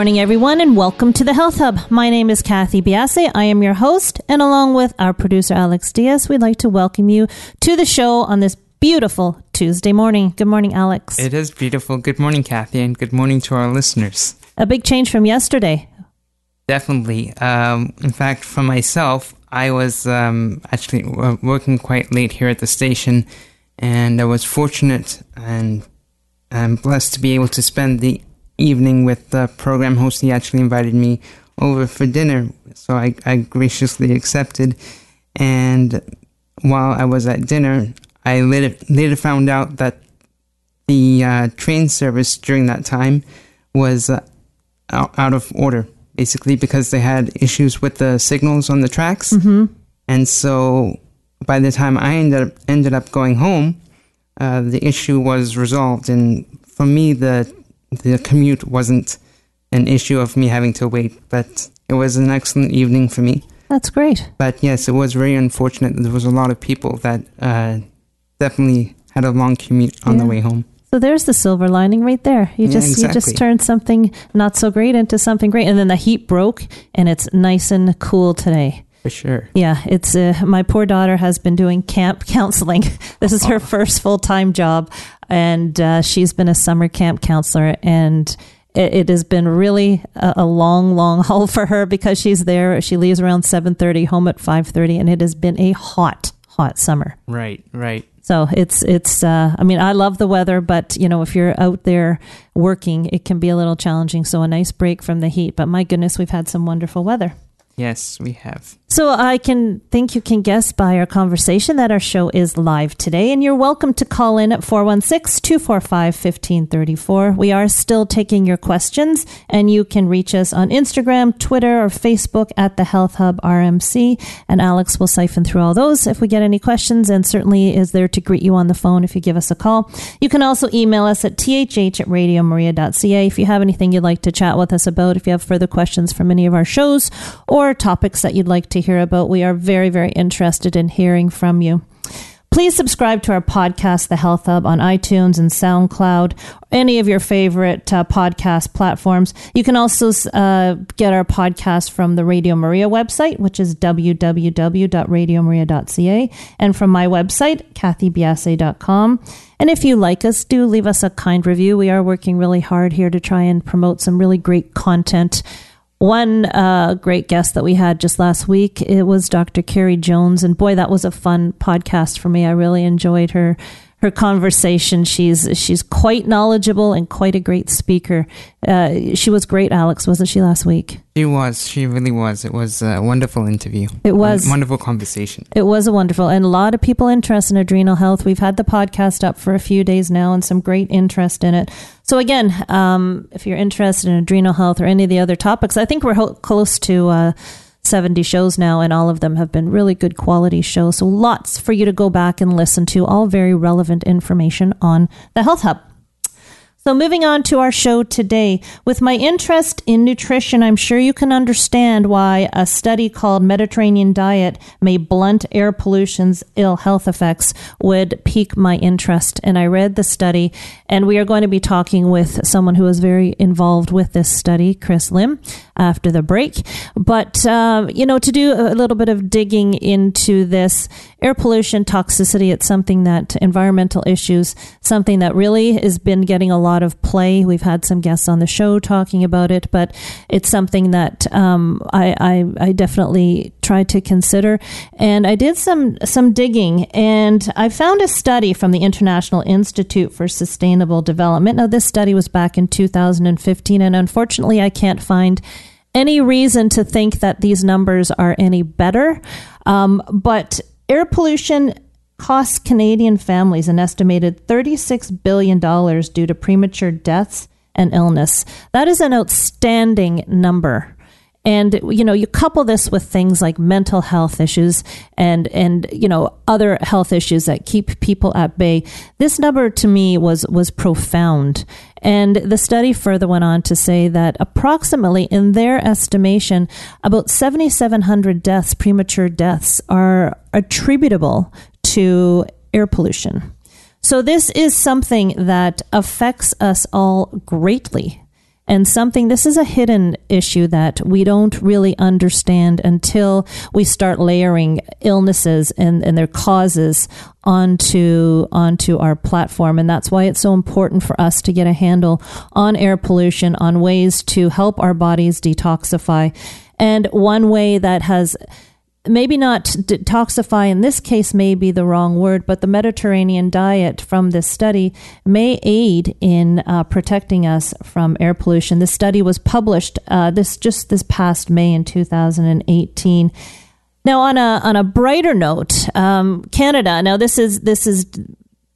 Morning, everyone, and welcome to the Health Hub. My name is Kathy Biase. I am your host, and along with our producer, Alex Diaz, we'd like to welcome you to the show on this beautiful Tuesday morning. Good morning, Alex. It is beautiful. Good morning, Kathy, and good morning to our listeners. A big change from yesterday. Definitely. Um, in fact, for myself, I was um, actually working quite late here at the station, and I was fortunate and I'm blessed to be able to spend the evening with the program host. He actually invited me over for dinner, so I, I graciously accepted. And while I was at dinner, I later, later found out that the uh, train service during that time was uh, out, out of order, basically because they had issues with the signals on the tracks. Mm-hmm. And so by the time I ended up, ended up going home, uh, the issue was resolved. And for me, the the commute wasn't an issue of me having to wait, but it was an excellent evening for me. That's great. But yes, it was very unfortunate. There was a lot of people that uh, definitely had a long commute on the way home. So there's the silver lining right there. You Yeah, just you just turned something not so great into something great, and then the heat broke, and it's nice and cool today. For sure. Yeah, it's uh, my poor daughter has been doing camp counseling. this is her first full time job, and uh, she's been a summer camp counselor, and it, it has been really a, a long, long haul for her because she's there. She leaves around seven thirty, home at five thirty, and it has been a hot, hot summer. Right, right. So it's it's. Uh, I mean, I love the weather, but you know, if you're out there working, it can be a little challenging. So a nice break from the heat. But my goodness, we've had some wonderful weather. Yes, we have. So I can think you can guess by our conversation that our show is live today, and you're welcome to call in at 416-245-1534. We are still taking your questions, and you can reach us on Instagram, Twitter, or Facebook at the Health Hub RMC, and Alex will siphon through all those if we get any questions, and certainly is there to greet you on the phone if you give us a call. You can also email us at thh at radiomaria.ca if you have anything you'd like to chat with us about, if you have further questions from any of our shows, or topics that you'd like to hear about. We are very, very interested in hearing from you. Please subscribe to our podcast, The Health Hub, on iTunes and SoundCloud, any of your favorite uh, podcast platforms. You can also uh, get our podcast from the Radio Maria website, which is www.radiomaria.ca, and from my website, kathybiase.com. And if you like us, do leave us a kind review. We are working really hard here to try and promote some really great content. One uh, great guest that we had just last week it was Dr. Carrie Jones, and boy, that was a fun podcast for me. I really enjoyed her her conversation. She's she's quite knowledgeable and quite a great speaker. Uh, she was great, Alex, wasn't she last week? She was. She really was. It was a wonderful interview. It was. Won- wonderful conversation. It was a wonderful and a lot of people interested in adrenal health. We've had the podcast up for a few days now and some great interest in it. So again, um, if you're interested in adrenal health or any of the other topics, I think we're ho- close to uh, 70 shows now, and all of them have been really good quality shows. So lots for you to go back and listen to, all very relevant information on the Health Hub. So, moving on to our show today. With my interest in nutrition, I'm sure you can understand why a study called Mediterranean Diet May Blunt Air Pollution's Ill Health Effects would pique my interest. And I read the study, and we are going to be talking with someone who is very involved with this study, Chris Lim, after the break. But, uh, you know, to do a little bit of digging into this, air pollution, toxicity, it's something that environmental issues, something that really has been getting a lot of play. We've had some guests on the show talking about it, but it's something that um, I, I, I definitely try to consider. And I did some some digging, and I found a study from the International Institute for Sustainable Development. Now, this study was back in 2015, and unfortunately, I can't find any reason to think that these numbers are any better. Um, but air pollution costs Canadian families an estimated $36 billion due to premature deaths and illness. That is an outstanding number. And you know, you couple this with things like mental health issues and and you know other health issues that keep people at bay. This number to me was was profound. And the study further went on to say that approximately, in their estimation, about 7,700 deaths, premature deaths, are attributable to air pollution. So, this is something that affects us all greatly and something this is a hidden issue that we don't really understand until we start layering illnesses and, and their causes onto onto our platform. And that's why it's so important for us to get a handle on air pollution on ways to help our bodies detoxify. And one way that has maybe not detoxify in this case may be the wrong word, but the Mediterranean diet from this study may aid in uh, protecting us from air pollution. This study was published uh, this just this past May in 2018. Now, on a on a brighter note, um, Canada. Now, this is this is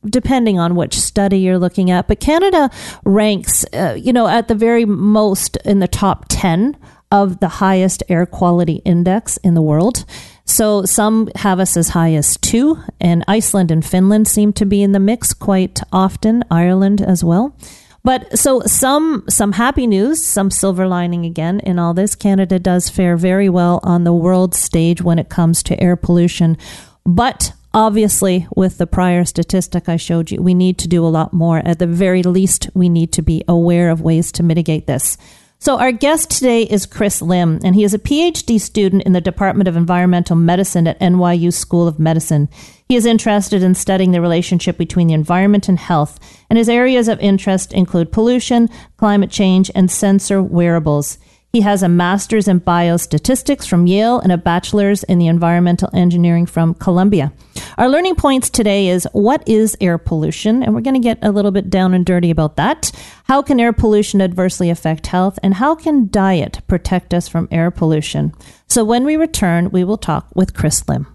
depending on which study you're looking at, but Canada ranks, uh, you know, at the very most in the top ten of the highest air quality index in the world. So some have us as high as two, and Iceland and Finland seem to be in the mix quite often, Ireland as well. But so some some happy news, some silver lining again in all this. Canada does fare very well on the world stage when it comes to air pollution. But obviously, with the prior statistic I showed you, we need to do a lot more. At the very least, we need to be aware of ways to mitigate this. So, our guest today is Chris Lim, and he is a PhD student in the Department of Environmental Medicine at NYU School of Medicine. He is interested in studying the relationship between the environment and health, and his areas of interest include pollution, climate change, and sensor wearables. He has a master's in biostatistics from Yale and a bachelor's in the environmental engineering from Columbia. Our learning points today is what is air pollution? And we're going to get a little bit down and dirty about that. How can air pollution adversely affect health? And how can diet protect us from air pollution? So when we return, we will talk with Chris Lim.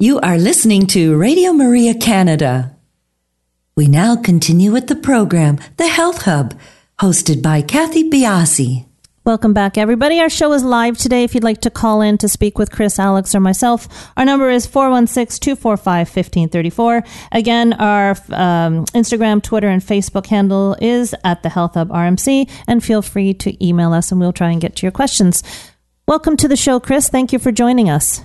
You are listening to Radio Maria Canada. We now continue with the program, The Health Hub, hosted by Kathy Biase. Welcome back, everybody. Our show is live today. If you'd like to call in to speak with Chris, Alex, or myself, our number is 416 245 1534. Again, our um, Instagram, Twitter, and Facebook handle is at the Health Hub RMC, and feel free to email us and we'll try and get to your questions. Welcome to the show, Chris. Thank you for joining us.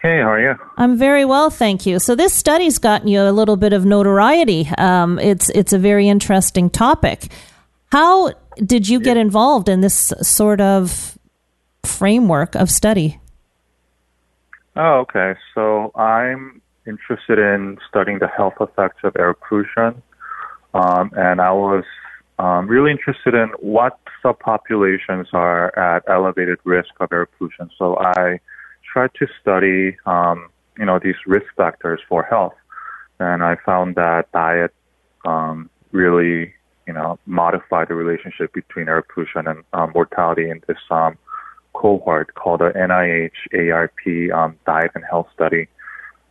Hey, how are you? I'm very well, thank you. So this study's gotten you a little bit of notoriety. Um, it's it's a very interesting topic. How did you get involved in this sort of framework of study? Oh, okay. So I'm interested in studying the health effects of air pollution, um, and I was um, really interested in what subpopulations are at elevated risk of air pollution. So I tried to study, um, you know, these risk factors for health, and I found that diet um, really you know, modify the relationship between air pollution and um, mortality in this um, cohort called the NIH AARP um, Diet and Health Study.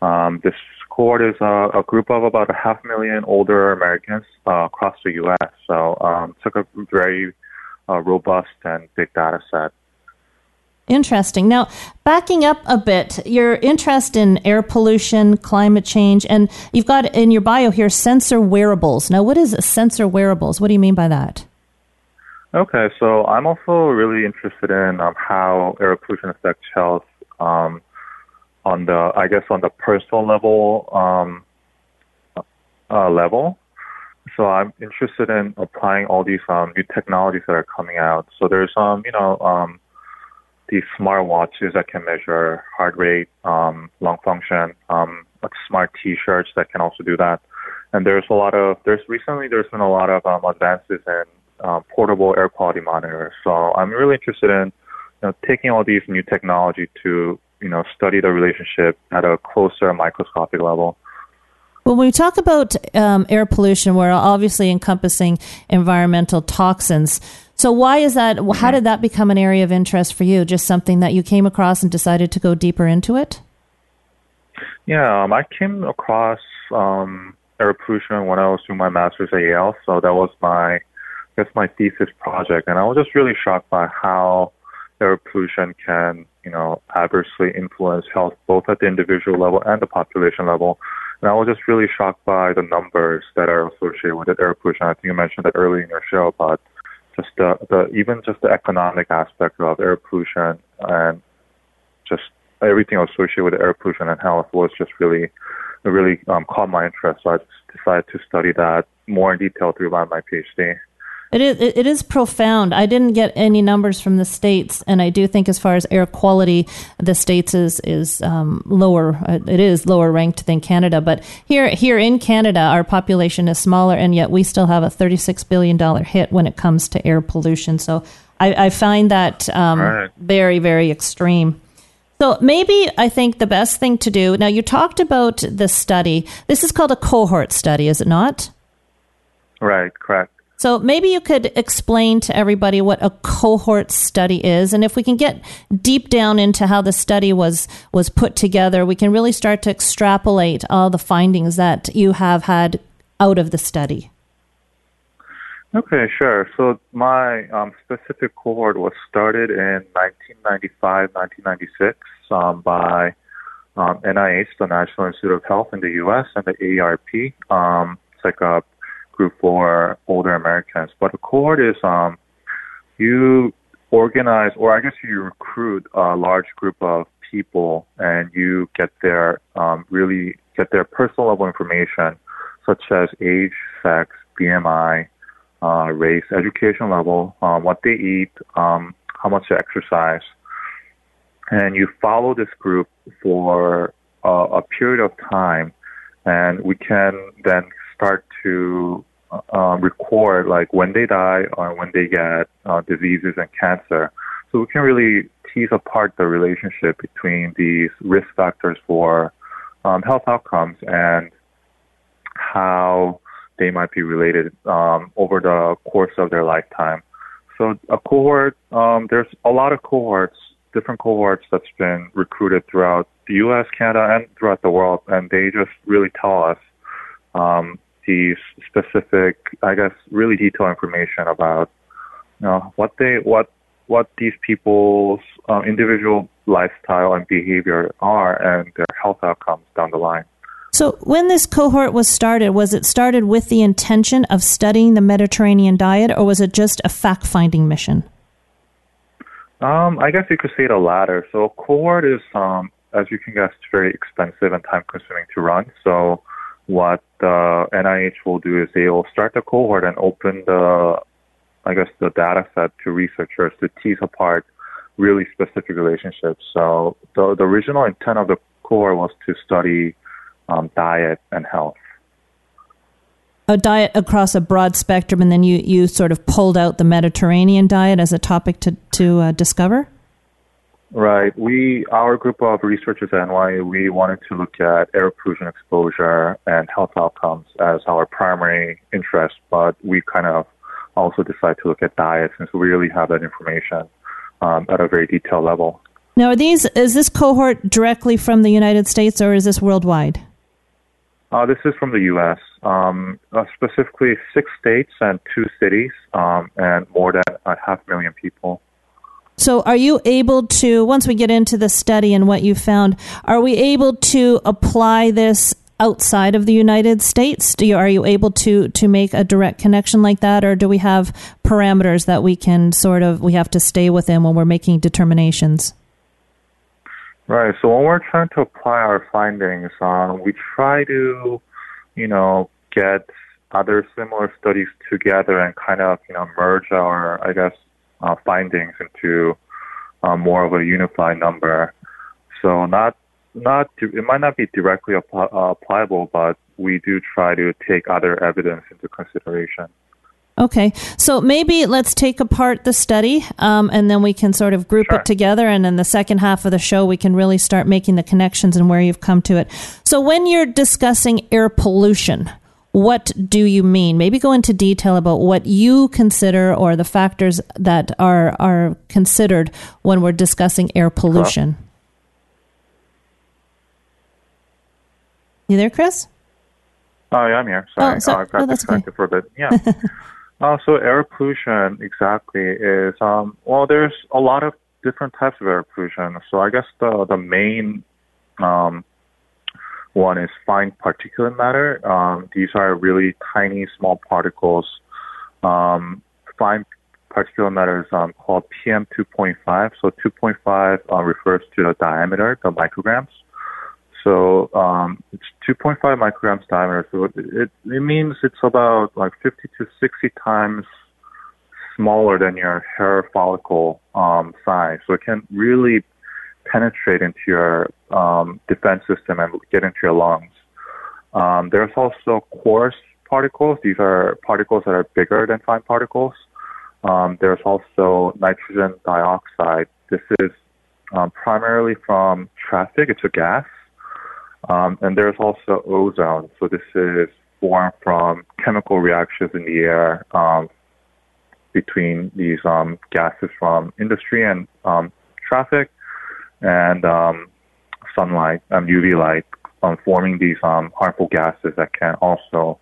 Um, this cohort is a, a, group of about a half million older Americans uh, across the U.S. So um, like a very uh, robust and big data set. Interesting. Now, backing up a bit, your interest in air pollution, climate change, and you've got in your bio here sensor wearables. Now, what is sensor wearables? What do you mean by that? Okay, so I'm also really interested in um, how air pollution affects health um, on the, I guess, on the personal level um, uh, level. So I'm interested in applying all these um, new technologies that are coming out. So there's, um, you know, um, these smart watches that can measure heart rate, um, lung function, um, like smart T-shirts that can also do that. And there's a lot of there's recently there's been a lot of um, advances in um, portable air quality monitors. So I'm really interested in you know, taking all these new technology to you know study the relationship at a closer microscopic level. Well, when we talk about um, air pollution, we're obviously encompassing environmental toxins. So why is that? How did that become an area of interest for you? Just something that you came across and decided to go deeper into it? Yeah, um, I came across um, air pollution when I was doing my master's at Yale. So that was my, I guess, my thesis project, and I was just really shocked by how air pollution can, you know, adversely influence health both at the individual level and the population level. And I was just really shocked by the numbers that are associated with air pollution. I think you mentioned that early in your show, but just the, the even just the economic aspect of air pollution and just everything associated with air pollution and health was just really really um, caught my interest. So I decided to study that more in detail through my, my PhD. It is it is profound. I didn't get any numbers from the states, and I do think as far as air quality, the states is is um, lower. Uh, it is lower ranked than Canada. But here here in Canada, our population is smaller, and yet we still have a thirty six billion dollar hit when it comes to air pollution. So I, I find that um, right. very very extreme. So maybe I think the best thing to do. Now you talked about the study. This is called a cohort study, is it not? Right. Correct. So maybe you could explain to everybody what a cohort study is, and if we can get deep down into how the study was was put together, we can really start to extrapolate all the findings that you have had out of the study. Okay, sure. So my um, specific cohort was started in 1995, 1996 um, by um, NIH, the National Institute of Health in the U.S., and the AARP. Um, it's like a group for older Americans. But the cohort is um, you organize, or I guess you recruit a large group of people, and you get their um, really get their personal level information, such as age, sex, BMI, uh, race, education level, um, what they eat, um, how much they exercise, and you follow this group for uh, a period of time, and we can then start to uh, record like when they die or when they get uh, diseases and cancer. So we can really tease apart the relationship between these risk factors for um, health outcomes and how they might be related um, over the course of their lifetime. So a cohort, um, there's a lot of cohorts different cohorts that's been recruited throughout the U.S., Canada, and throughout the world, and they just really tell us um, these specific, I guess, really detailed information about you know what they what what these people's um, individual lifestyle and behavior are and their health outcomes down the line. So, when this cohort was started, was it started with the intention of studying the Mediterranean diet, or was it just a fact finding mission? Um, I guess you could say the latter. So, a cohort is, um, as you can guess, very expensive and time consuming to run. So, what NIH will do is they will start the cohort and open the, I guess, the data set to researchers to tease apart really specific relationships. So, the, the original intent of the cohort was to study um, diet and health. A diet across a broad spectrum, and then you, you sort of pulled out the Mediterranean diet as a topic to, to uh, discover? Right. We, our group of researchers at NYU, we wanted to look at air pollution exposure and health outcomes as our primary interest, but we kind of also decided to look at diet since we really have that information um, at a very detailed level. Now, are these is this cohort directly from the United States or is this worldwide? Uh, this is from the U.S., um, uh, specifically six states and two cities, um, and more than a half million people. So, are you able to, once we get into the study and what you found, are we able to apply this outside of the United States? Do you, are you able to to make a direct connection like that, or do we have parameters that we can sort of we have to stay within when we're making determinations? Right. So when we're trying to apply our findings, um, we try to, you know, get other similar studies together and kind of, you know, merge our, I guess, uh, findings into uh, more of a unified number. So not, not, it might not be directly apply, uh, applicable, but we do try to take other evidence into consideration. Okay, so maybe let's take apart the study um, and then we can sort of group sure. it together. And in the second half of the show, we can really start making the connections and where you've come to it. So, when you're discussing air pollution, what do you mean? Maybe go into detail about what you consider or the factors that are, are considered when we're discussing air pollution. You there, Chris? Oh, yeah, I'm here. Sorry. Oh, so, oh, I got oh, disconnected okay. for a bit. Yeah. Uh, so air pollution exactly is um, well, there's a lot of different types of air pollution. So I guess the the main um, one is fine particulate matter. Um, these are really tiny, small particles. Um, fine particulate matter is um, called PM 2.5. So 2.5 uh, refers to the diameter, the micrograms. So um, it's 2.5 micrograms diameter. So it, it, it means it's about like 50 to 60 times smaller than your hair follicle um, size. So it can really penetrate into your um, defense system and get into your lungs. Um, there's also coarse particles. These are particles that are bigger than fine particles. Um, there's also nitrogen dioxide. This is um, primarily from traffic. It's a gas. Um, and there's also ozone. So this is formed from chemical reactions in the air um, between these um, gases from industry and um, traffic and sunlight, um, UV light, um, forming these um, harmful gases that can also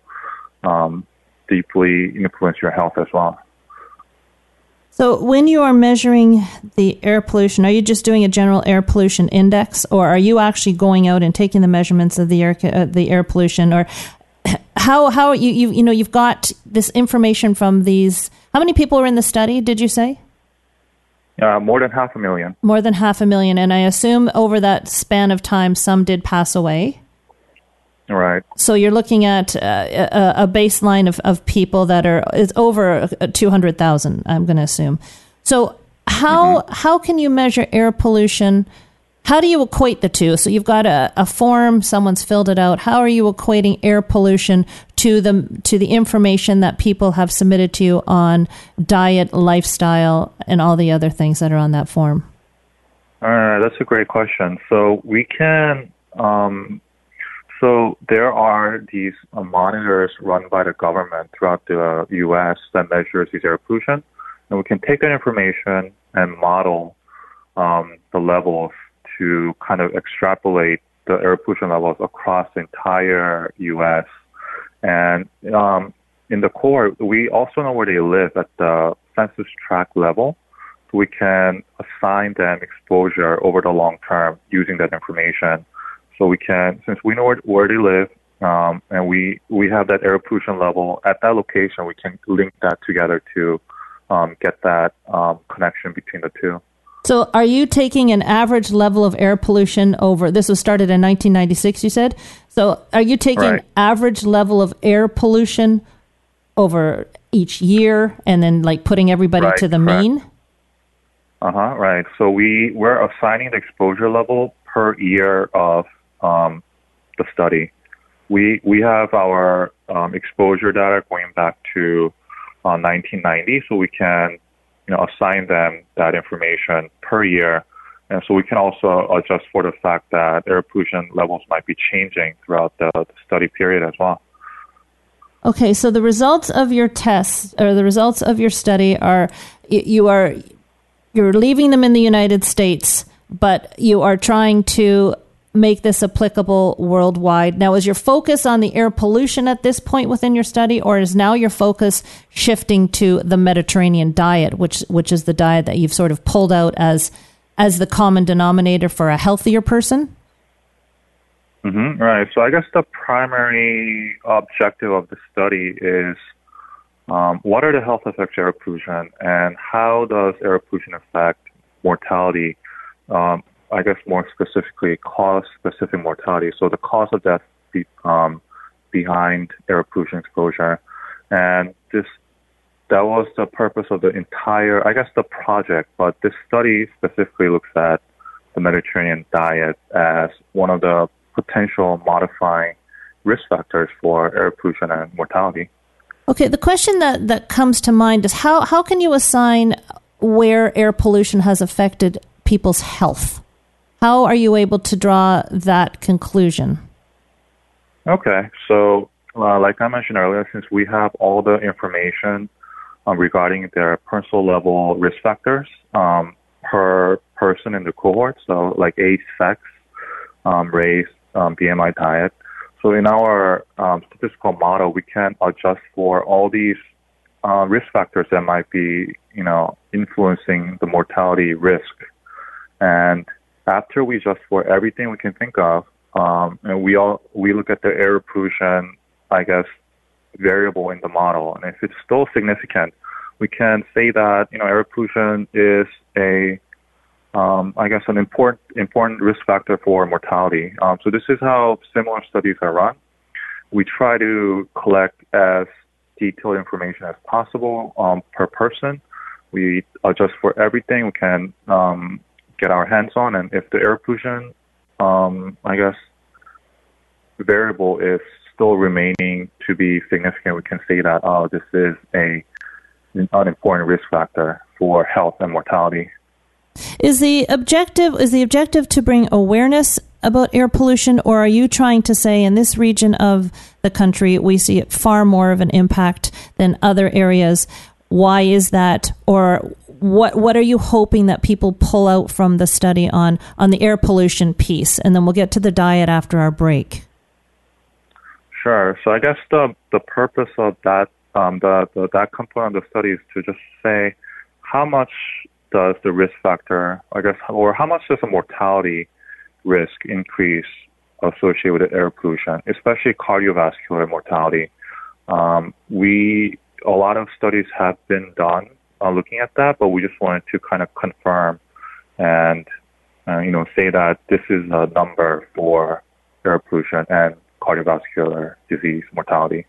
um, deeply influence your health as well. So, when you are measuring the air pollution, are you just doing a general air pollution index, or are you actually going out and taking the measurements of the air uh, the air pollution, or how how you you you know you've got this information from these? How many people were in the study? Did you say? Uh, more than half a million. More than half a million, and I assume over that span of time, some did pass away. Right. So you're looking at uh, a, baseline of, of people that are is over two hundred thousand. I'm going to assume. So how mm-hmm. how can you measure air pollution? How do you equate the two? So you've got a, a form, someone's filled it out. How are you equating air pollution to the to the information that people have submitted to you on diet, lifestyle, and all the other things that are on that form? Uh, that's a great question. So we can um, so there are these uh, monitors run by the government throughout the U.S. that measures these air pollution, and we can take that information and model um, the levels to kind of extrapolate the air pollution levels across the entire U.S. And um, in the core, we also know where they live at the census tract level. We can assign them exposure over the long term using that information. So we can, since we know where, where they live, um, and we, we have that air pollution level at that location, we can link that together to um, get that um, connection between the two. So, are you taking an average level of air pollution over? This was started in 1996, you said. So, are you taking right. average level of air pollution over each year, and then like putting everybody right, to the correct. mean? Uh huh. Right. So we we're assigning the exposure level per year of um, the study. We we have our um, exposure data going back to uh, 1990, so we can you know, assign them that information per year. And so we can also adjust for the fact that air pollution levels might be changing throughout the, the study period as well. Okay, so the results of your tests or the results of your study are you are you're leaving them in the United States, but you are trying to make this applicable worldwide. Now, is your focus on the air pollution at this point within your study, or is now your focus shifting to the Mediterranean diet, which which is the diet that you've sort of pulled out as as the common denominator for a healthier person? Mm-hmm, right. So I guess the primary objective of the study is um, what are the health effects of air pollution, and how does air pollution affect mortality um, I guess more specifically, cause-specific mortality. So the cause of death be, um, behind air pollution exposure, and this that was the purpose of the entire, I guess, the project. But this study specifically looks at the Mediterranean diet as one of the potential modifying risk factors for air pollution and mortality. Okay, the question that, that comes to mind is how, how can you assign where air pollution has affected people's health? How are you able to draw that conclusion? Okay, so uh, like I mentioned earlier, since we have all the information um, regarding their personal level risk factors um, per person in the cohort, so like age, sex, um, race, um, BMI, diet. So in our um, statistical model, we can adjust for all these uh, risk factors that might be, you know, influencing the mortality risk. And after we adjust for everything we can think of, um, and we all we look at the air pollution, I guess, variable in the model, and if it's still significant, we can say that you know air pollution is a um, I guess an important important risk factor for mortality. Um, so this is how similar studies are run. We try to collect as detailed information as possible um, per person. We adjust for everything. We can um, get our hands on. And if the air pollution, um, I guess, variable is still remaining to be significant, we can say that, oh, this is a an important risk factor for health and mortality. Is the objective is the objective to bring awareness about air pollution, or are you trying to say in this region of the country we see far more of an impact than other areas? Why is that, or what what are you hoping that people pull out from the study on on the air pollution piece and then we'll get to the diet after our break sure. So i guess the the purpose of that um, the, the that component of the study is to just say how much does the risk factor i guess or how much does the mortality risk increase associated with air pollution especially cardiovascular mortality? Um, we a lot of studies have been done uh, looking at that, but we just wanted to kind of confirm and uh, you know say that this is a number for air pollution and cardiovascular disease mortality.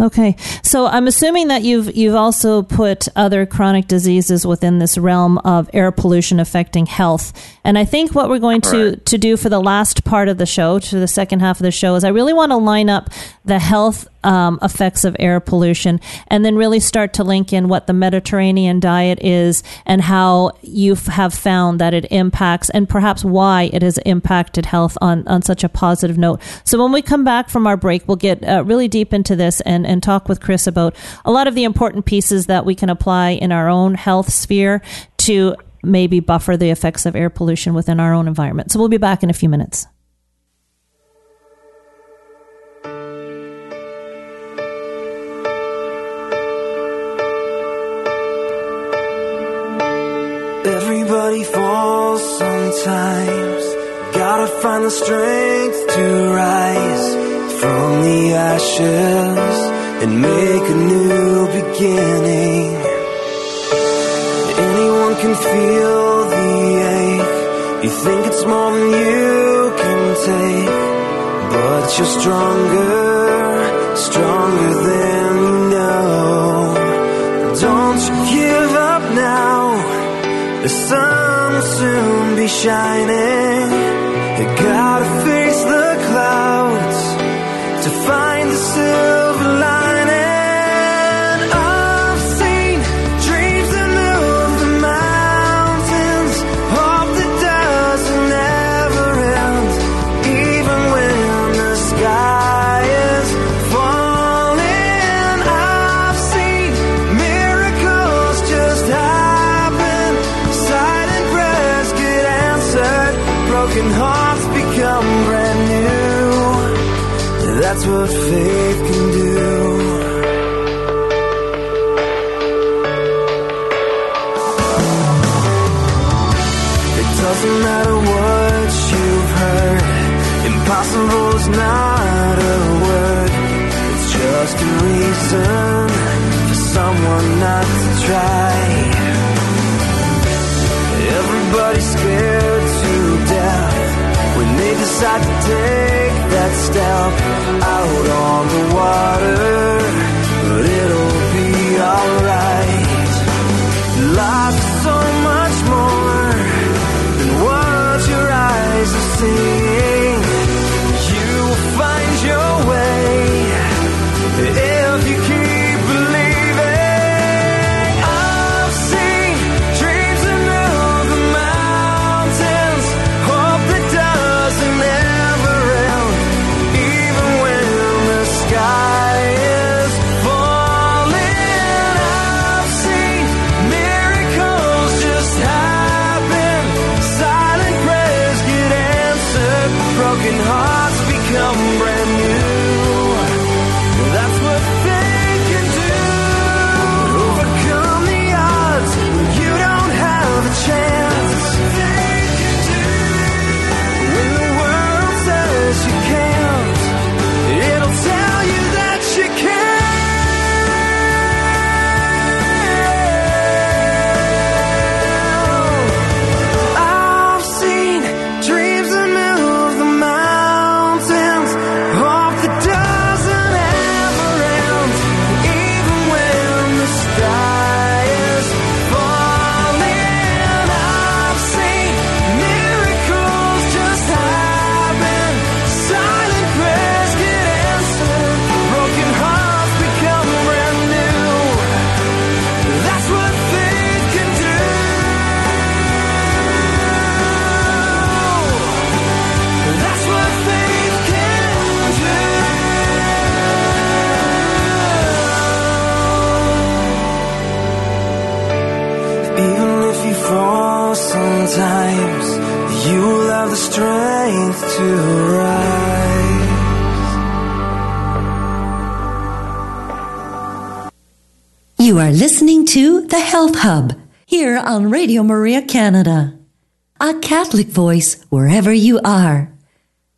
Okay, so I'm assuming that you've you've also put other chronic diseases within this realm of air pollution affecting health, and I think what we're going to to do for the last part of the show, to the second half of the show, is I really want to line up the health um, effects of air pollution, and then really start to link in what the Mediterranean diet is and how you have found that it impacts, and perhaps why it has impacted health on, on such a positive note. So when we come back from our break, we'll get uh, really deep into this and, and talk with Chris about a lot of the important pieces that we can apply in our own health sphere to maybe buffer the effects of air pollution within our own environment. So we'll be back in a few minutes. Sometimes. Gotta find the strength to rise from the ashes and make a new beginning. Anyone can feel the ache. You think it's more than you can take, but you're stronger, stronger than you know. Don't you give up now. The sun shining. Radio Maria Canada. A Catholic voice wherever you are.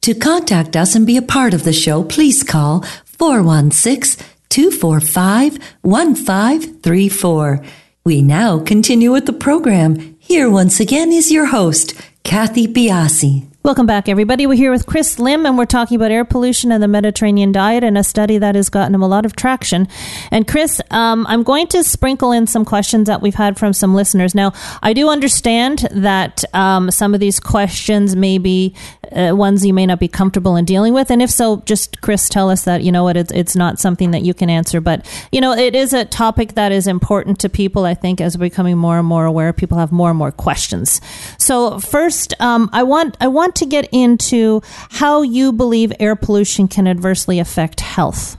To contact us and be a part of the show, please call 416 245 1534. We now continue with the program. Here once again is your host, Kathy Biase. Welcome back, everybody. We're here with Chris Lim, and we're talking about air pollution and the Mediterranean diet and a study that has gotten him a lot of traction. And Chris, um, I'm going to sprinkle in some questions that we've had from some listeners. Now, I do understand that um, some of these questions may be uh, ones you may not be comfortable in dealing with, and if so, just Chris, tell us that you know what it's, it's not something that you can answer. But you know, it is a topic that is important to people. I think as we're becoming more and more aware, people have more and more questions. So first, um, I want I want to get into how you believe air pollution can adversely affect health.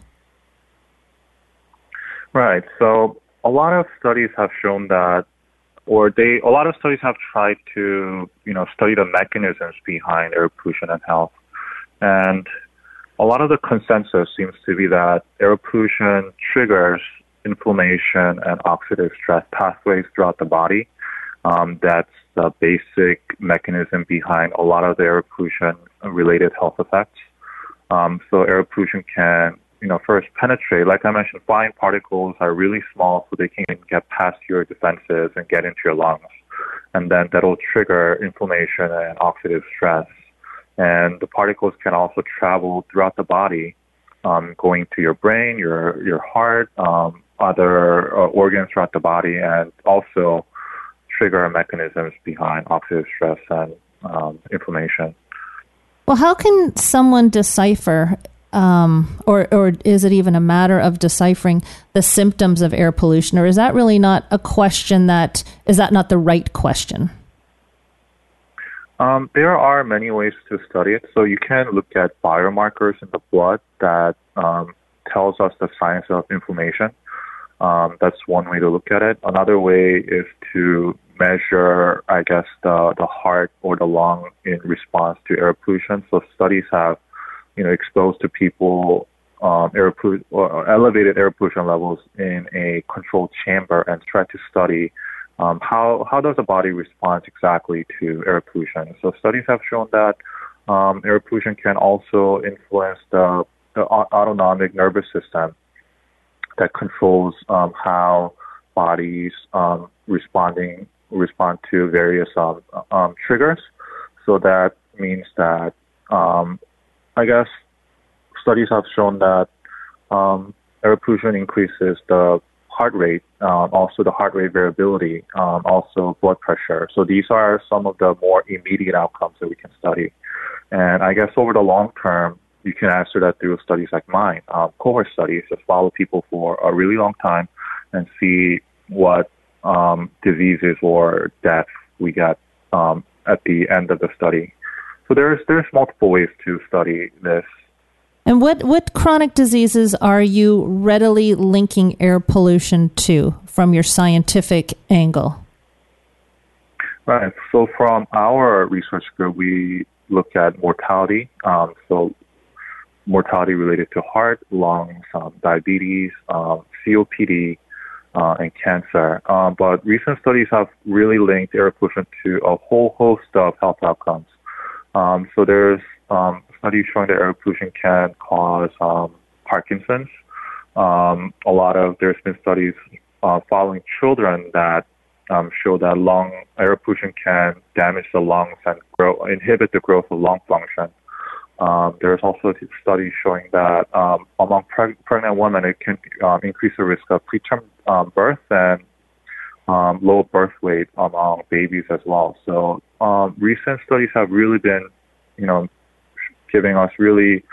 Right. So a lot of studies have shown that or they a lot of studies have tried to you know study the mechanisms behind air pollution and health, and a lot of the consensus seems to be that air pollution triggers inflammation and oxidative stress pathways throughout the body. Um, that's the basic mechanism behind a lot of the air pollution related health effects. Um, so air pollution can, you know, first penetrate. Like I mentioned, fine particles are really small, so they can get past your defenses and get into your lungs, and then that'll trigger inflammation and oxidative stress. And the particles can also travel throughout the body, um, going to your brain, your your heart, um, other uh, organs throughout the body, and also trigger mechanisms behind oxidative stress and um, inflammation. Well, how can someone decipher, um, or or is it even a matter of deciphering the symptoms of air pollution, or is that really not a question that is that not the right question? Um, there are many ways to study it. So you can look at biomarkers in the blood that um, tells us the signs of inflammation. Um, that's one way to look at it. Another way is to measure, I guess, the, the heart or the lung in response to air pollution. So studies have, you know, exposed to people um, air pollution or elevated air pollution levels in a controlled chamber and tried to study um, how how does the body respond exactly to air pollution. So studies have shown that um, air pollution can also influence the, the autonomic nervous system that controls um, how bodies um, responding respond to various um, um, triggers. So that means that um, I guess studies have shown that um, air pollution increases the heart rate, um, also the heart rate variability, um, also blood pressure. So these are some of the more immediate outcomes that we can study. And I guess over the long term, you can answer that through studies like mine, um, cohort studies, just follow people for a really long time and see what um, diseases or deaths we get um, at the end of the study. So there's there's multiple ways to study this. And what, what chronic diseases are you readily linking air pollution to from your scientific angle? Right. So from our research group, we look at mortality. Um, so mortality related to heart, lungs, um, diabetes, um, COPD, uh, and cancer. Um, but recent studies have really linked air pollution to a whole host of health outcomes. Um, so there's um, studies showing that air pollution can cause um, Parkinson's. Um, a lot of there's been studies uh, following children that um, show that lung air pollution can damage the lungs and grow, inhibit the growth of lung function. Um, there's also studies showing that um, among preg- pregnant women, it can um, increase the risk of preterm um, birth and um, low birth weight among babies as well. So um, recent studies have really been, you know, giving us really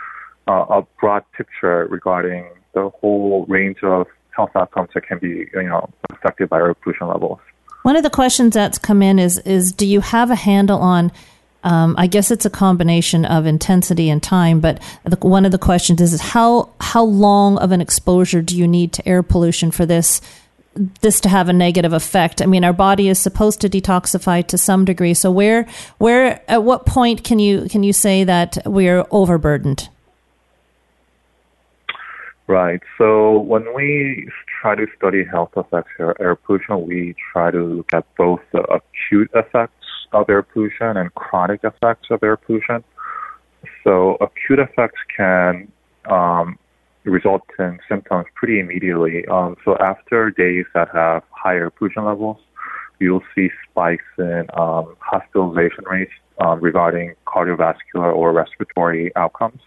uh, a broad picture regarding the whole range of health outcomes that can be, you know, affected by air pollution levels. One of the questions that's come in is is do you have a handle on um, I guess it's a combination of intensity and time, but the, one of the questions is, how how long of an exposure do you need to air pollution for this this to have a negative effect? I mean, our body is supposed to detoxify to some degree. So where where at what point can you can you say that we're overburdened? Right. So when we try to study health effects of air pollution, we try to look at both the acute effects of air pollution and chronic effects of air pollution. So acute effects can um, result in symptoms pretty immediately. Um, so after days that have higher pollution levels, you'll see spikes in um, hospitalization rates um, regarding cardiovascular or respiratory outcomes,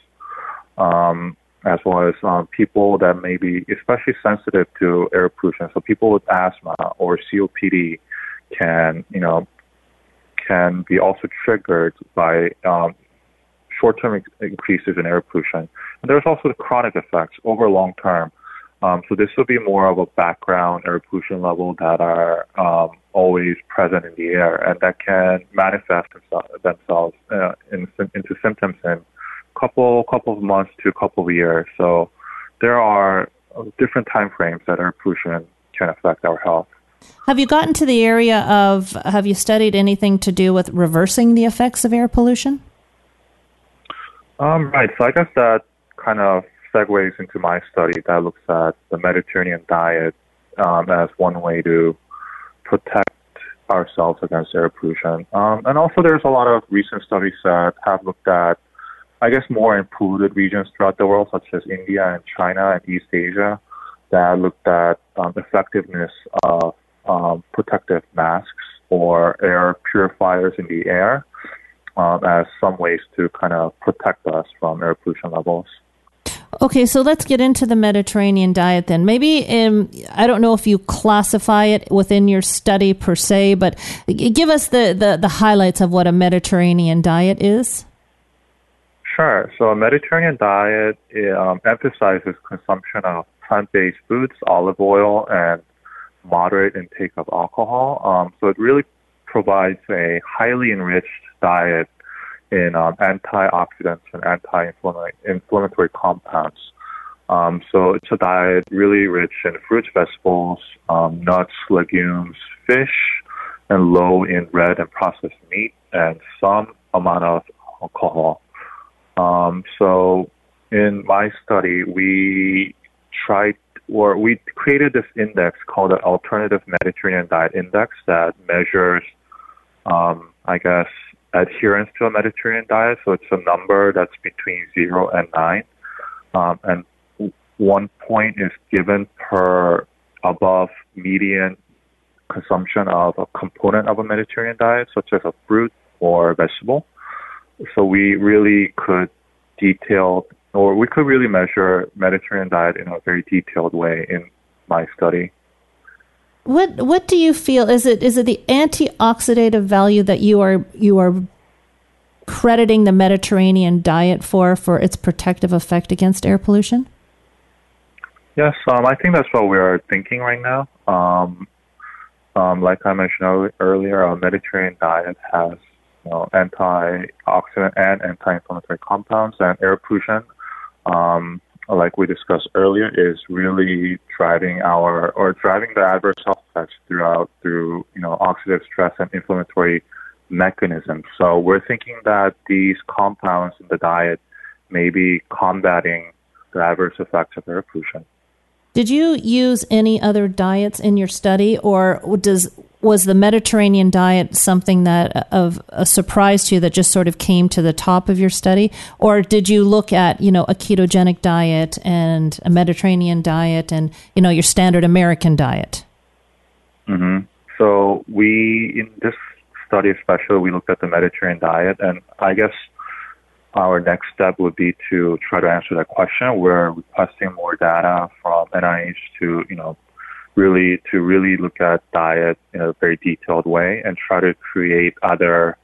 um, as well as um, people that may be especially sensitive to air pollution. So people with asthma or COPD can, you know, can be also triggered by um, short-term increases in air pollution. And there's also the chronic effects over long term. Um, so this will be more of a background air pollution level that are um, always present in the air, and that can manifest themselves uh, in, into symptoms in couple couple of months to a couple of years. So there are different time frames that air pollution can affect our health. Have you gotten to the area of, have you studied anything to do with reversing the effects of air pollution? Um, right. So I guess that kind of segues into my study that looks at the Mediterranean diet um, as one way to protect ourselves against air pollution. Um, and also, there's a lot of recent studies that have looked at, I guess, more in polluted regions throughout the world, such as India and China and East Asia, that looked at um, effectiveness of um, protective masks or air purifiers in the air um, as some ways to kind of protect us from air pollution levels. Okay, so let's get into the Mediterranean diet then. Maybe um, I don't know if you classify it within your study per se, but give us the, the, the highlights of what a Mediterranean diet is. Sure. So a Mediterranean diet um, emphasizes consumption of plant-based foods, olive oil, and moderate intake of alcohol. Um, so it really provides a highly enriched diet in um, antioxidants and anti-inflammatory compounds. Um, so it's a diet really rich in fruits, vegetables, um, nuts, legumes, fish, and low in red and processed meat, and some amount of alcohol. Um, so in my study, we tried or we created this index called the Alternative Mediterranean Diet Index that measures, um, I guess, adherence to a Mediterranean diet. So it's a number that's between zero and nine. Um, and one point is given per above median consumption of a component of a Mediterranean diet, such as a fruit or a vegetable. So we really could detail, or we could really measure Mediterranean diet in a very detailed way in my study. What what do you feel is it is it the antioxidative value that you are you are crediting the Mediterranean diet for for its protective effect against air pollution? Yes, um, I think that's what we are thinking right now. Um, um, like I mentioned earlier, a Mediterranean diet has you know, antioxidant and anti-inflammatory compounds, and air pollution um, like we discussed earlier, is really driving our or driving the adverse health effects throughout through you know oxidative stress and inflammatory mechanisms. So we're thinking that these compounds in the diet may be combating the adverse effects of air pollution. Did you use any other diets in your study, or does was the Mediterranean diet something that of a surprise to you that just sort of came to the top of your study, or did you look at you know a ketogenic diet and a Mediterranean diet and you know your standard American diet? Mm-hmm. So we in this study especially we looked at the Mediterranean diet, and I guess our next step would be to try to answer that question. We're requesting more data from NIH to you know really to really look at diet in a very detailed way and try to create other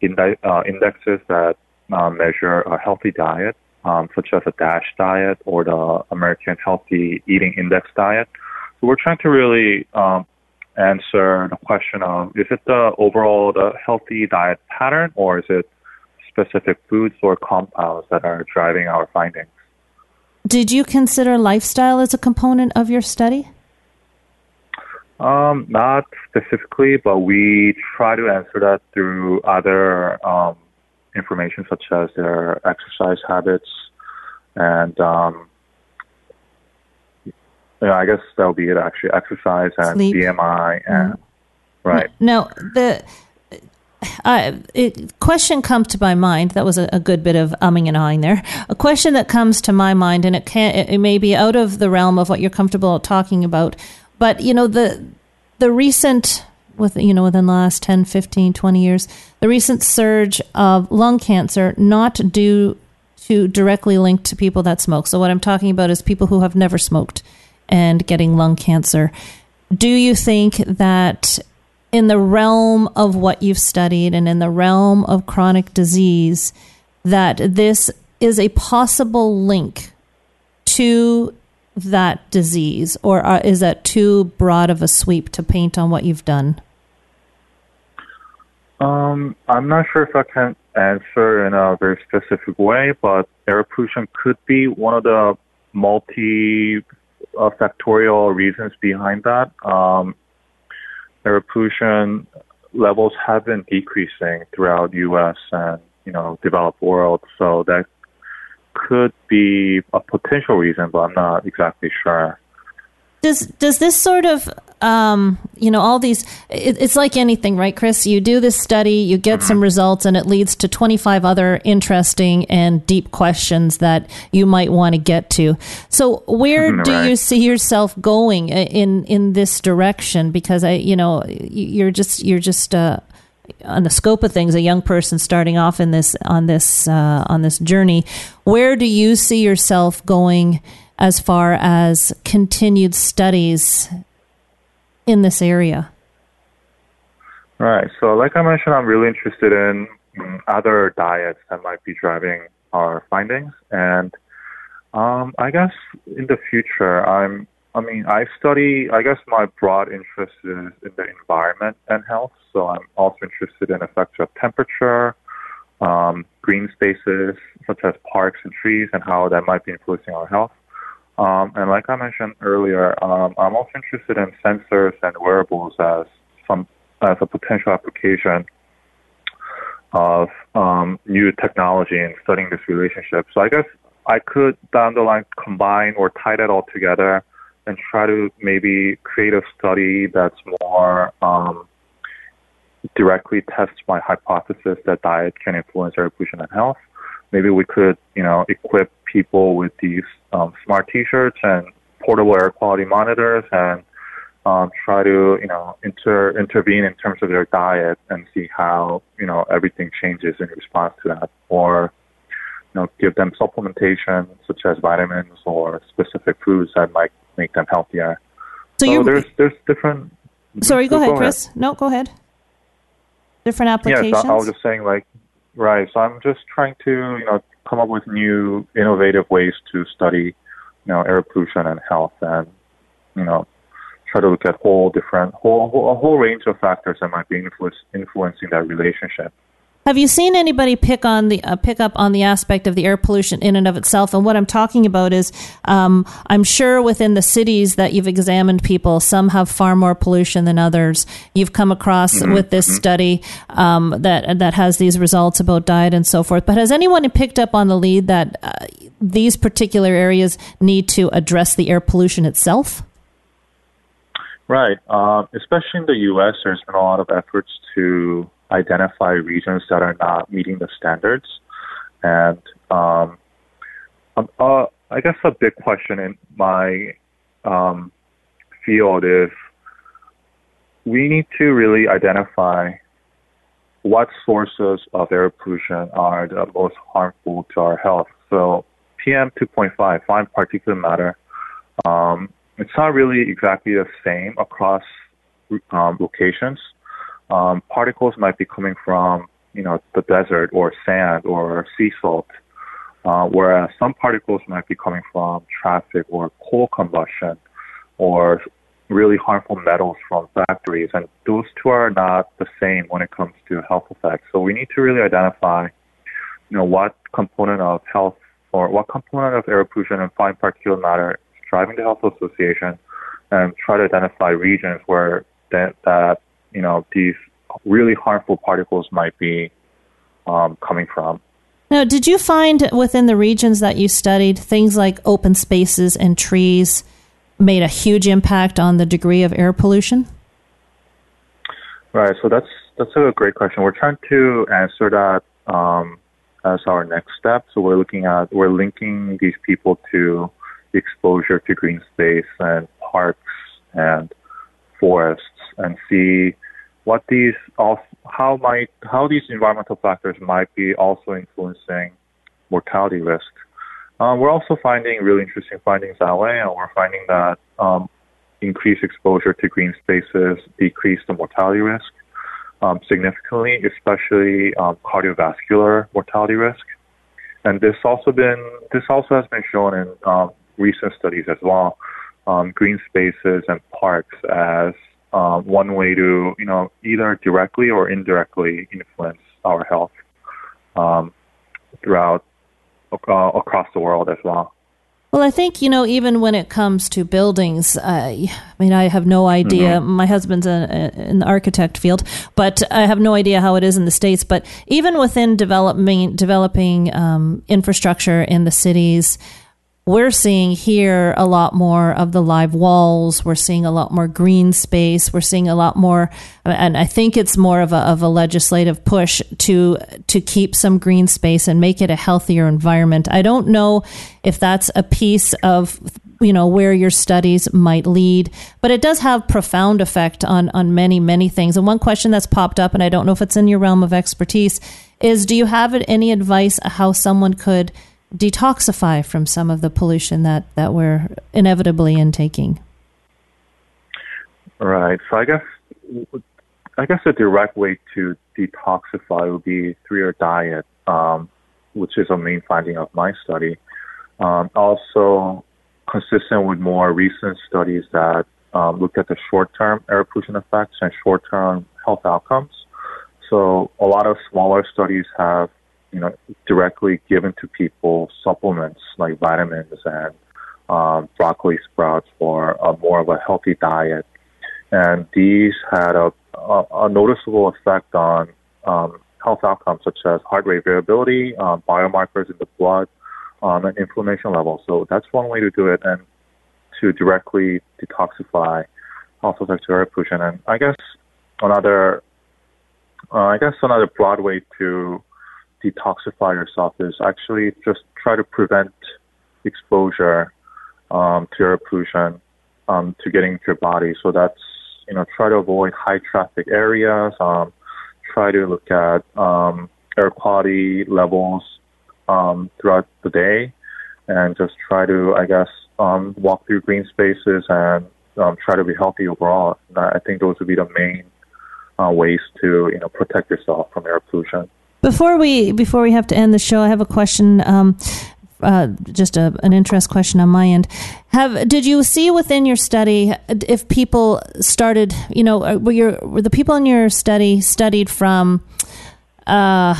indi- uh, indexes that uh, measure a healthy diet, um, such as a DASH diet or the American Healthy Eating Index diet. So we're trying to really um, answer the question of is it the overall the healthy diet pattern or is it specific foods or compounds that are driving our findings? Did you consider lifestyle as a component of your study? Um, not specifically, but we try to answer that through other um, information such as their exercise habits and um, you know, I guess that'll be it actually exercise and Sleep. BMI and mm-hmm. right. No, the uh, it, question comes to my mind. That was a, a, good bit of umming and ahhing there. A question that comes to my mind, and it can it, it may be out of the realm of what you're comfortable talking about, but you know the the recent with you know within the last 10 15 20 years the recent surge of lung cancer not due to directly linked to people that smoke so what i'm talking about is people who have never smoked and getting lung cancer do you think that in the realm of what you've studied and in the realm of chronic disease that this is a possible link to that disease, or are, is that too broad of a sweep to paint on what you've done? Um, I'm not sure if I can answer in a very specific way, but air pollution could be one of the multi factorial reasons behind that. Um, air pollution levels have been decreasing throughout U.S. and you know developed world, so that could be a potential reason, but I'm not exactly sure. Does does this sort of um, you know all these? It, it's like anything, right, Chris? You do this study, you get some results, and it leads to 25 other interesting and deep questions that you might want to get to. So, where Mhm, do right. you see yourself going in in this direction? Because I, you know, you're just you're just. Uh, on the scope of things, a young person starting off in this on this uh, on this journey, where do you see yourself going as far as continued studies in this area? Right. So, like I mentioned, I'm really interested in mm, other diets that might be driving our findings, and um, I guess in the future, I'm. I mean, I study. I guess my broad interest is in the environment and health. So, I'm also interested in effects of temperature, um, green spaces such as parks and trees, and how that might be influencing our health. Um, and like I mentioned earlier, um, I'm also interested in sensors and wearables as some as a potential application of um, new technology in studying this relationship. So I guess I could down the line combine or tie that all together and try to maybe create a study that's more um, directly tests my hypothesis that diet can influence air pollution and health. Maybe we could, you know, equip people with these um, smart T-shirts and portable air quality monitors and um, try to you know inter intervene in terms of their diet and see how you know everything changes in response to that, or you know give them supplementation such as vitamins or specific foods that might make them healthier. So, you're there's there's different. sorry. Go, Go ahead, ahead. Chris. No, go ahead. Different Yes, applications. I, I was just saying like right. So I'm just trying to you know come up with new innovative ways to study you know air pollution and health and you know try to look at whole different whole, whole a whole range of factors that might be influence, influencing that relationship. Have you seen anybody pick on the uh, pick up on the aspect of the air pollution in and of itself? And what I'm talking about is, um, I'm sure within the cities that you've examined people, some have far more pollution than others. You've come across with this study um, that that has these results about diet and so forth. But has anyone picked up on the lead that uh, these particular areas need to address the air pollution itself? Right. Um, especially in the U.S., there's been a lot of efforts to identify regions that are not meeting the standards, and um, um, uh, I guess a big question in my um, field is we need to really identify what sources of air pollution are the most harmful to our health. So PM 2.5, fine particulate matter, um, it's not really exactly the same across um, locations. Um, particles might be coming from, you know, the desert or sand or sea salt, uh, whereas some particles might be coming from traffic or coal combustion or really harmful metals from factories. And those two are not the same when it comes to health effects. So we need to really identify, you know, what component of health or what component of air pollution and fine particulate matter is driving the health association and try to identify regions where that, that you know, these really harmful particles might be um, coming from. Now, did you find within the regions that you studied things like open spaces and trees made a huge impact on the degree of air pollution? Right. So that's that's a great question. We're trying to answer that um, as our next step. So we're looking at we're linking these people to exposure to green space and parks and forests and see what these how might how these environmental factors might be also influencing mortality risk. Um, we're also finding really interesting findings that way, and we're finding that um, increased exposure to green spaces decrease the mortality risk um, significantly, especially um, cardiovascular mortality risk. And this also been this also has been shown in um, recent studies as well. Um, green spaces and parks as um, one way to you know either directly or indirectly influence our health um, throughout uh, across the world as well. Well, I think, you know, even when it comes to buildings, uh, I mean, I have no idea. Mm-hmm. My husband's in the architect field, but I have no idea how it is in the States. But even within developing, developing um, infrastructure in the cities, we're seeing here a lot more of the live walls. We're seeing a lot more green space. We're seeing a lot more, and I think it's more of a, of a legislative push to to keep some green space and make it a healthier environment. I don't know if that's a piece of you know where your studies might lead but it does have profound effect on on many many things and one question that's popped up and i don't know if it's in your realm of expertise is do you have any advice how someone could detoxify from some of the pollution that, that we're inevitably intaking? Right. So I guess I guess a direct way to detoxify would be through your diet, um, which is a main finding of my study. Um, also, consistent with more recent studies that um, look at the short-term air pollution effects and short-term health outcomes. So a lot of smaller studies have you know, directly given to people supplements like vitamins and um, broccoli sprouts for a more of a healthy diet. And these had a, a, a noticeable effect on um, health outcomes such as heart rate variability, um, biomarkers in the blood, um, and inflammation levels. So that's one way to do it, and to directly detoxify also air pollution. And I guess another, uh, I guess another broad way to detoxify yourself is actually just try to prevent exposure um, to air pollution um, to getting into your body. So that's you know try to avoid high traffic areas. Um, try to look at um, air quality levels um, throughout the day, and just try to I guess um, walk through green spaces and um, try to be healthy overall. I think those would be the main uh, ways to you know protect yourself from air pollution. Before we before we have to end the show, I have a question. Um, uh, just a, an interest question on my end. Have did you see within your study if people started? You know, uh, were your were the people in your study studied from? Uh,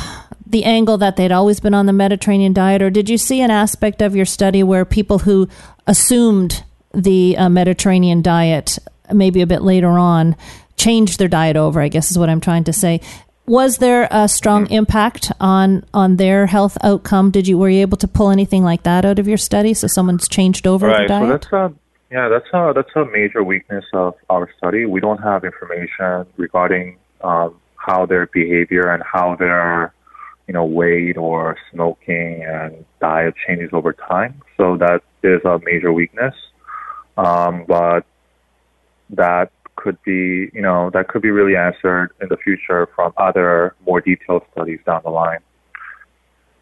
the angle that they'd always been on the Mediterranean diet, or did you see an aspect of your study where people who assumed the uh, Mediterranean diet maybe a bit later on changed their diet over? I guess is what I'm trying to say was there a strong impact on on their health outcome? Did you were you able to pull anything like that out of your study? So someone's changed over right. diet. So that's a yeah, that's a that's a major weakness of our study. We don't have information regarding um, how their behavior and how their you know weight or smoking and diet changes over time. So that is a major weakness. Um, but that could be, you know, that could be really answered in the future from other more detailed studies down the line.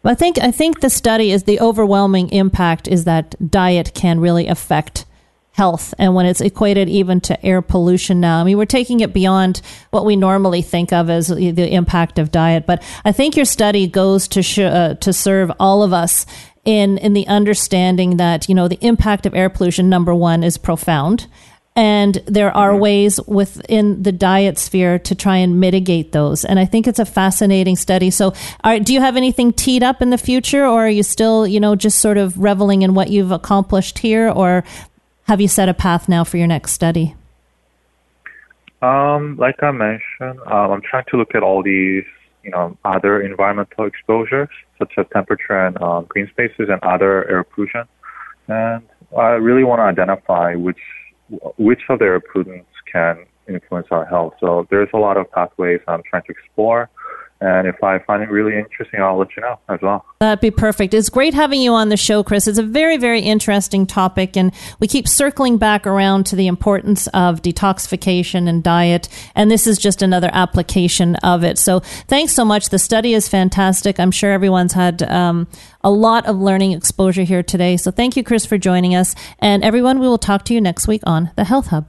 I think I think the study is the overwhelming impact is that diet can really affect health. And when it's equated even to air pollution now i mean we're taking it beyond what we normally think of as the impact of diet. But i think your study goes to sh- uh, to serve all of us in in the understanding that you know the impact of air pollution number 1 is profound and there are mm-hmm. ways within the diet sphere to try and mitigate those. And I think it's a fascinating study. So, are, do you have anything teed up in the future, or are you still, you know, just sort of reveling in what you've accomplished here, or have you set a path now for your next study? Um, like I mentioned, um, I'm trying to look at all these, you know, other environmental exposures, such as temperature and um, green spaces and other air pollution. And I really want to identify which which of their pollutants can influence our health. So there's a lot of pathways I'm trying to explore. And if I find it really interesting, I'll let you know as well. That'd be perfect. It's great having you on the show, Chris. It's a very, very interesting topic, and we keep circling back around to the importance of detoxification and diet. And this is just another application of it. So thanks so much. The study is fantastic. I'm sure everyone's had um, a lot of learning exposure here today. So thank you, Chris, for joining us. And everyone, we will talk to you next week on the Health Hub.